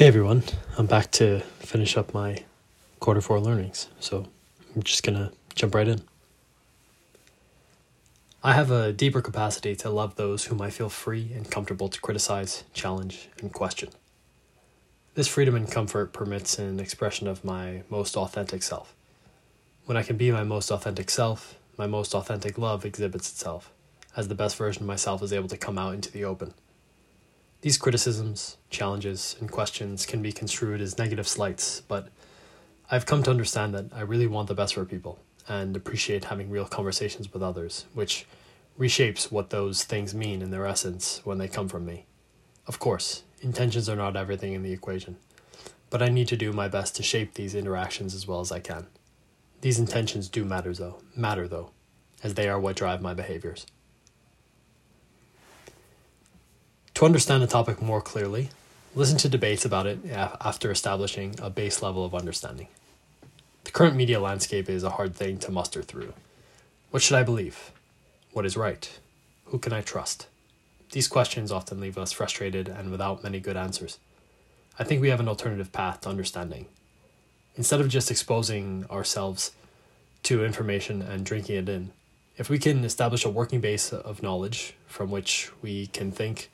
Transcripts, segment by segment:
Hey everyone, I'm back to finish up my quarter four learnings, so I'm just gonna jump right in. I have a deeper capacity to love those whom I feel free and comfortable to criticize, challenge, and question. This freedom and comfort permits an expression of my most authentic self. When I can be my most authentic self, my most authentic love exhibits itself, as the best version of myself is able to come out into the open. These criticisms, challenges, and questions can be construed as negative slights, but I've come to understand that I really want the best for people and appreciate having real conversations with others, which reshapes what those things mean in their essence when they come from me. Of course, intentions are not everything in the equation, but I need to do my best to shape these interactions as well as I can. These intentions do matter though, matter though, as they are what drive my behaviors. To understand a topic more clearly, listen to debates about it after establishing a base level of understanding. The current media landscape is a hard thing to muster through. What should I believe? What is right? Who can I trust? These questions often leave us frustrated and without many good answers. I think we have an alternative path to understanding. Instead of just exposing ourselves to information and drinking it in, if we can establish a working base of knowledge from which we can think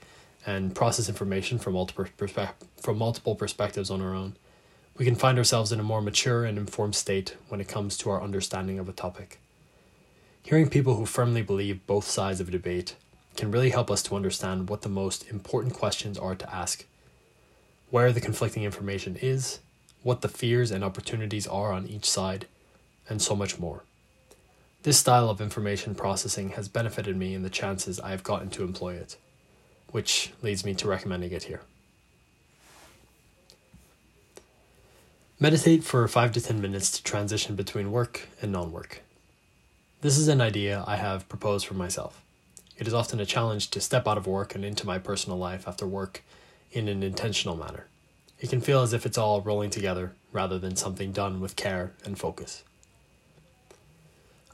and process information from multiple perspe- from multiple perspectives on our own, we can find ourselves in a more mature and informed state when it comes to our understanding of a topic. Hearing people who firmly believe both sides of a debate can really help us to understand what the most important questions are to ask, where the conflicting information is, what the fears and opportunities are on each side, and so much more. This style of information processing has benefited me in the chances I have gotten to employ it which leads me to recommending it here. Meditate for 5 to 10 minutes to transition between work and non work. This is an idea I have proposed for myself. It is often a challenge to step out of work and into my personal life after work in an intentional manner. It can feel as if it's all rolling together rather than something done with care and focus.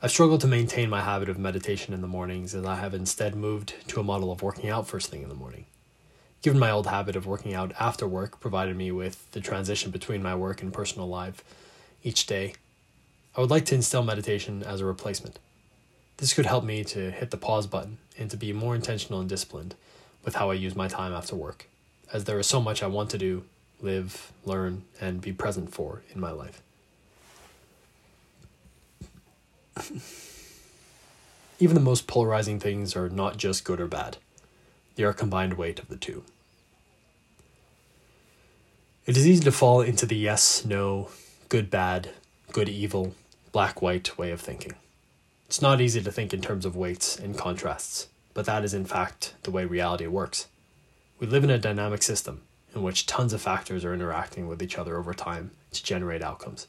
I've struggled to maintain my habit of meditation in the mornings as I have instead moved to a model of working out first thing in the morning. Given my old habit of working out after work provided me with the transition between my work and personal life each day, I would like to instill meditation as a replacement. This could help me to hit the pause button and to be more intentional and disciplined with how I use my time after work, as there is so much I want to do, live, learn, and be present for in my life. Even the most polarizing things are not just good or bad, they are a combined weight of the two. It is easy to fall into the yes, no, good, bad, good, evil, black, white way of thinking. It's not easy to think in terms of weights and contrasts, but that is in fact the way reality works. We live in a dynamic system in which tons of factors are interacting with each other over time to generate outcomes.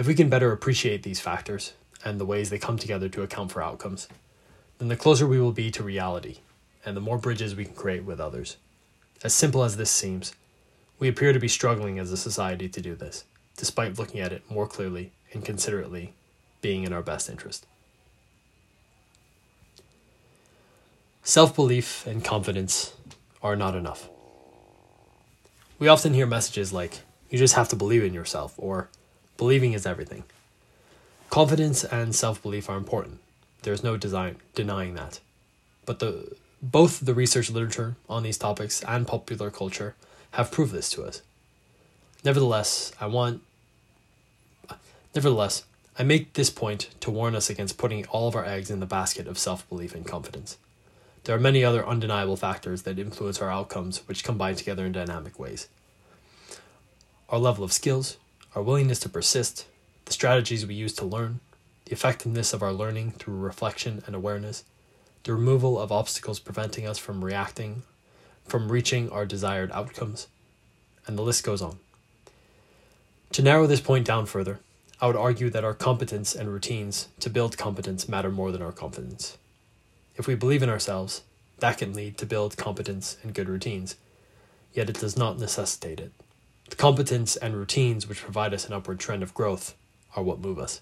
If we can better appreciate these factors and the ways they come together to account for outcomes, then the closer we will be to reality and the more bridges we can create with others. As simple as this seems, we appear to be struggling as a society to do this, despite looking at it more clearly and considerately being in our best interest. Self belief and confidence are not enough. We often hear messages like, you just have to believe in yourself, or Believing is everything. Confidence and self belief are important. There's no design, denying that. But the, both the research literature on these topics and popular culture have proved this to us. Nevertheless, I want. Nevertheless, I make this point to warn us against putting all of our eggs in the basket of self belief and confidence. There are many other undeniable factors that influence our outcomes, which combine together in dynamic ways. Our level of skills, our willingness to persist, the strategies we use to learn, the effectiveness of our learning through reflection and awareness, the removal of obstacles preventing us from reacting, from reaching our desired outcomes, and the list goes on. To narrow this point down further, I would argue that our competence and routines to build competence matter more than our confidence. If we believe in ourselves, that can lead to build competence and good routines, yet it does not necessitate it. The competence and routines which provide us an upward trend of growth are what move us.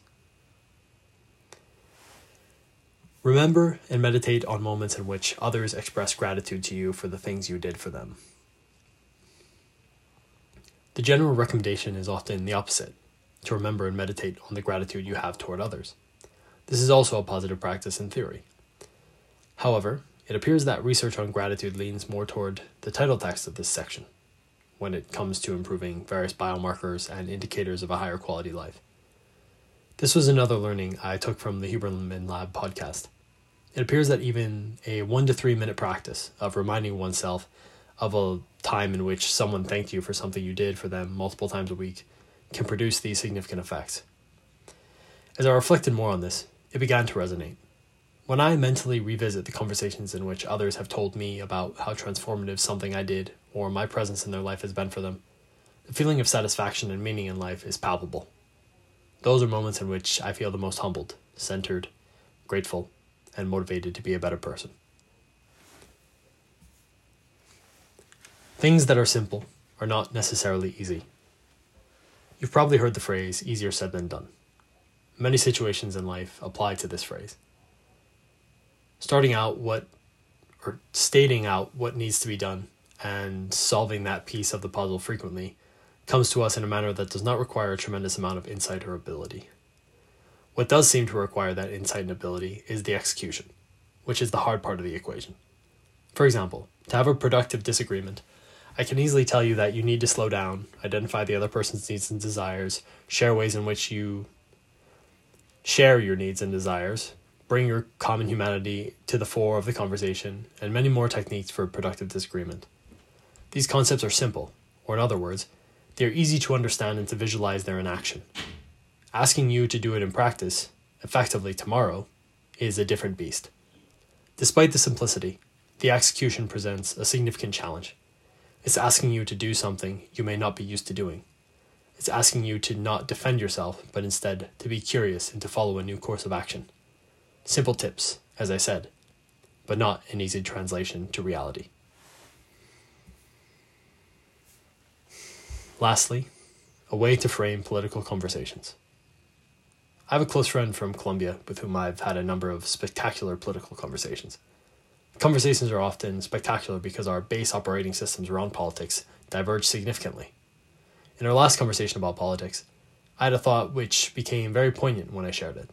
Remember and meditate on moments in which others express gratitude to you for the things you did for them. The general recommendation is often the opposite to remember and meditate on the gratitude you have toward others. This is also a positive practice in theory. However, it appears that research on gratitude leans more toward the title text of this section when it comes to improving various biomarkers and indicators of a higher quality life. This was another learning I took from the Huberman Lab podcast. It appears that even a one to three minute practice of reminding oneself of a time in which someone thanked you for something you did for them multiple times a week can produce these significant effects. As I reflected more on this, it began to resonate. When I mentally revisit the conversations in which others have told me about how transformative something I did or my presence in their life has been for them, the feeling of satisfaction and meaning in life is palpable. Those are moments in which I feel the most humbled, centered, grateful, and motivated to be a better person. Things that are simple are not necessarily easy. You've probably heard the phrase easier said than done. Many situations in life apply to this phrase starting out what or stating out what needs to be done and solving that piece of the puzzle frequently comes to us in a manner that does not require a tremendous amount of insight or ability. What does seem to require that insight and ability is the execution, which is the hard part of the equation. For example, to have a productive disagreement, I can easily tell you that you need to slow down, identify the other person's needs and desires, share ways in which you share your needs and desires, bring your common humanity to the fore of the conversation, and many more techniques for productive disagreement. These concepts are simple, or in other words, they are easy to understand and to visualize their inaction. Asking you to do it in practice, effectively tomorrow, is a different beast. Despite the simplicity, the execution presents a significant challenge. It's asking you to do something you may not be used to doing. It's asking you to not defend yourself, but instead to be curious and to follow a new course of action. Simple tips, as I said, but not an easy translation to reality. Lastly, a way to frame political conversations. I have a close friend from Colombia with whom I've had a number of spectacular political conversations. Conversations are often spectacular because our base operating systems around politics diverge significantly. In our last conversation about politics, I had a thought which became very poignant when I shared it.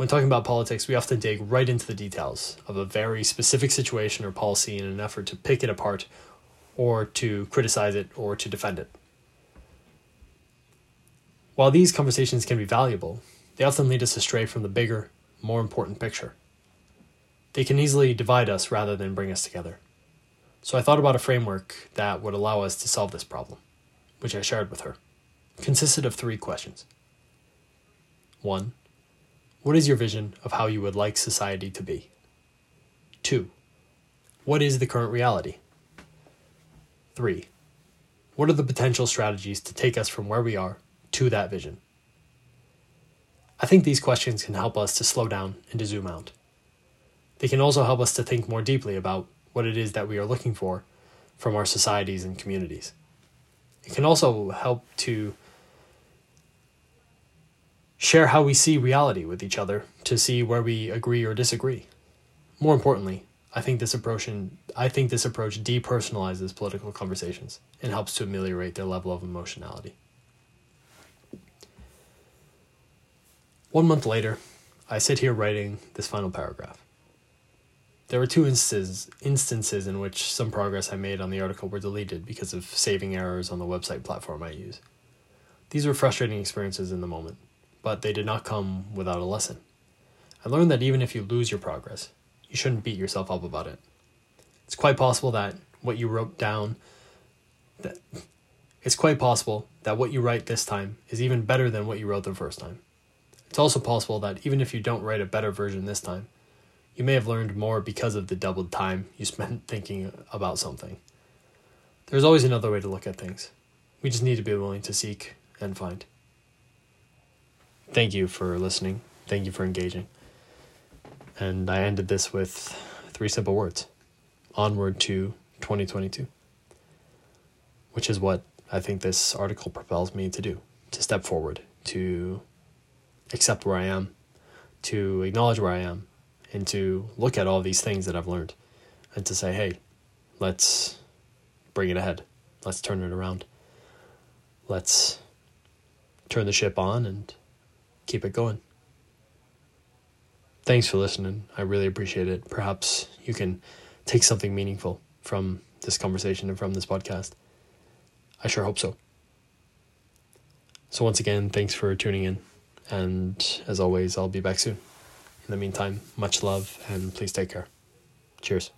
When talking about politics, we often dig right into the details of a very specific situation or policy in an effort to pick it apart or to criticize it or to defend it. While these conversations can be valuable, they often lead us astray from the bigger, more important picture. They can easily divide us rather than bring us together. So I thought about a framework that would allow us to solve this problem, which I shared with her. It consisted of three questions. One, what is your vision of how you would like society to be? 2. What is the current reality? 3. What are the potential strategies to take us from where we are to that vision? I think these questions can help us to slow down and to zoom out. They can also help us to think more deeply about what it is that we are looking for from our societies and communities. It can also help to share how we see reality with each other to see where we agree or disagree. More importantly, I think this approach I think this approach depersonalizes political conversations and helps to ameliorate their level of emotionality. One month later, I sit here writing this final paragraph. There were two instances, instances in which some progress I made on the article were deleted because of saving errors on the website platform I use. These were frustrating experiences in the moment, but they did not come without a lesson. I learned that even if you lose your progress, you shouldn't beat yourself up about it. It's quite possible that what you wrote down that it's quite possible that what you write this time is even better than what you wrote the first time. It's also possible that even if you don't write a better version this time, you may have learned more because of the doubled time you spent thinking about something. There's always another way to look at things. We just need to be willing to seek and find thank you for listening. Thank you for engaging. And I ended this with three simple words onward to 2022, which is what I think this article propels me to do to step forward, to accept where I am, to acknowledge where I am, and to look at all these things that I've learned and to say, hey, let's bring it ahead. Let's turn it around. let's turn the ship on and keep it going. Thanks for listening. I really appreciate it. Perhaps you can take something meaningful from this conversation and from this podcast. I sure hope so. So, once again, thanks for tuning in. And as always, I'll be back soon. In the meantime, much love and please take care. Cheers.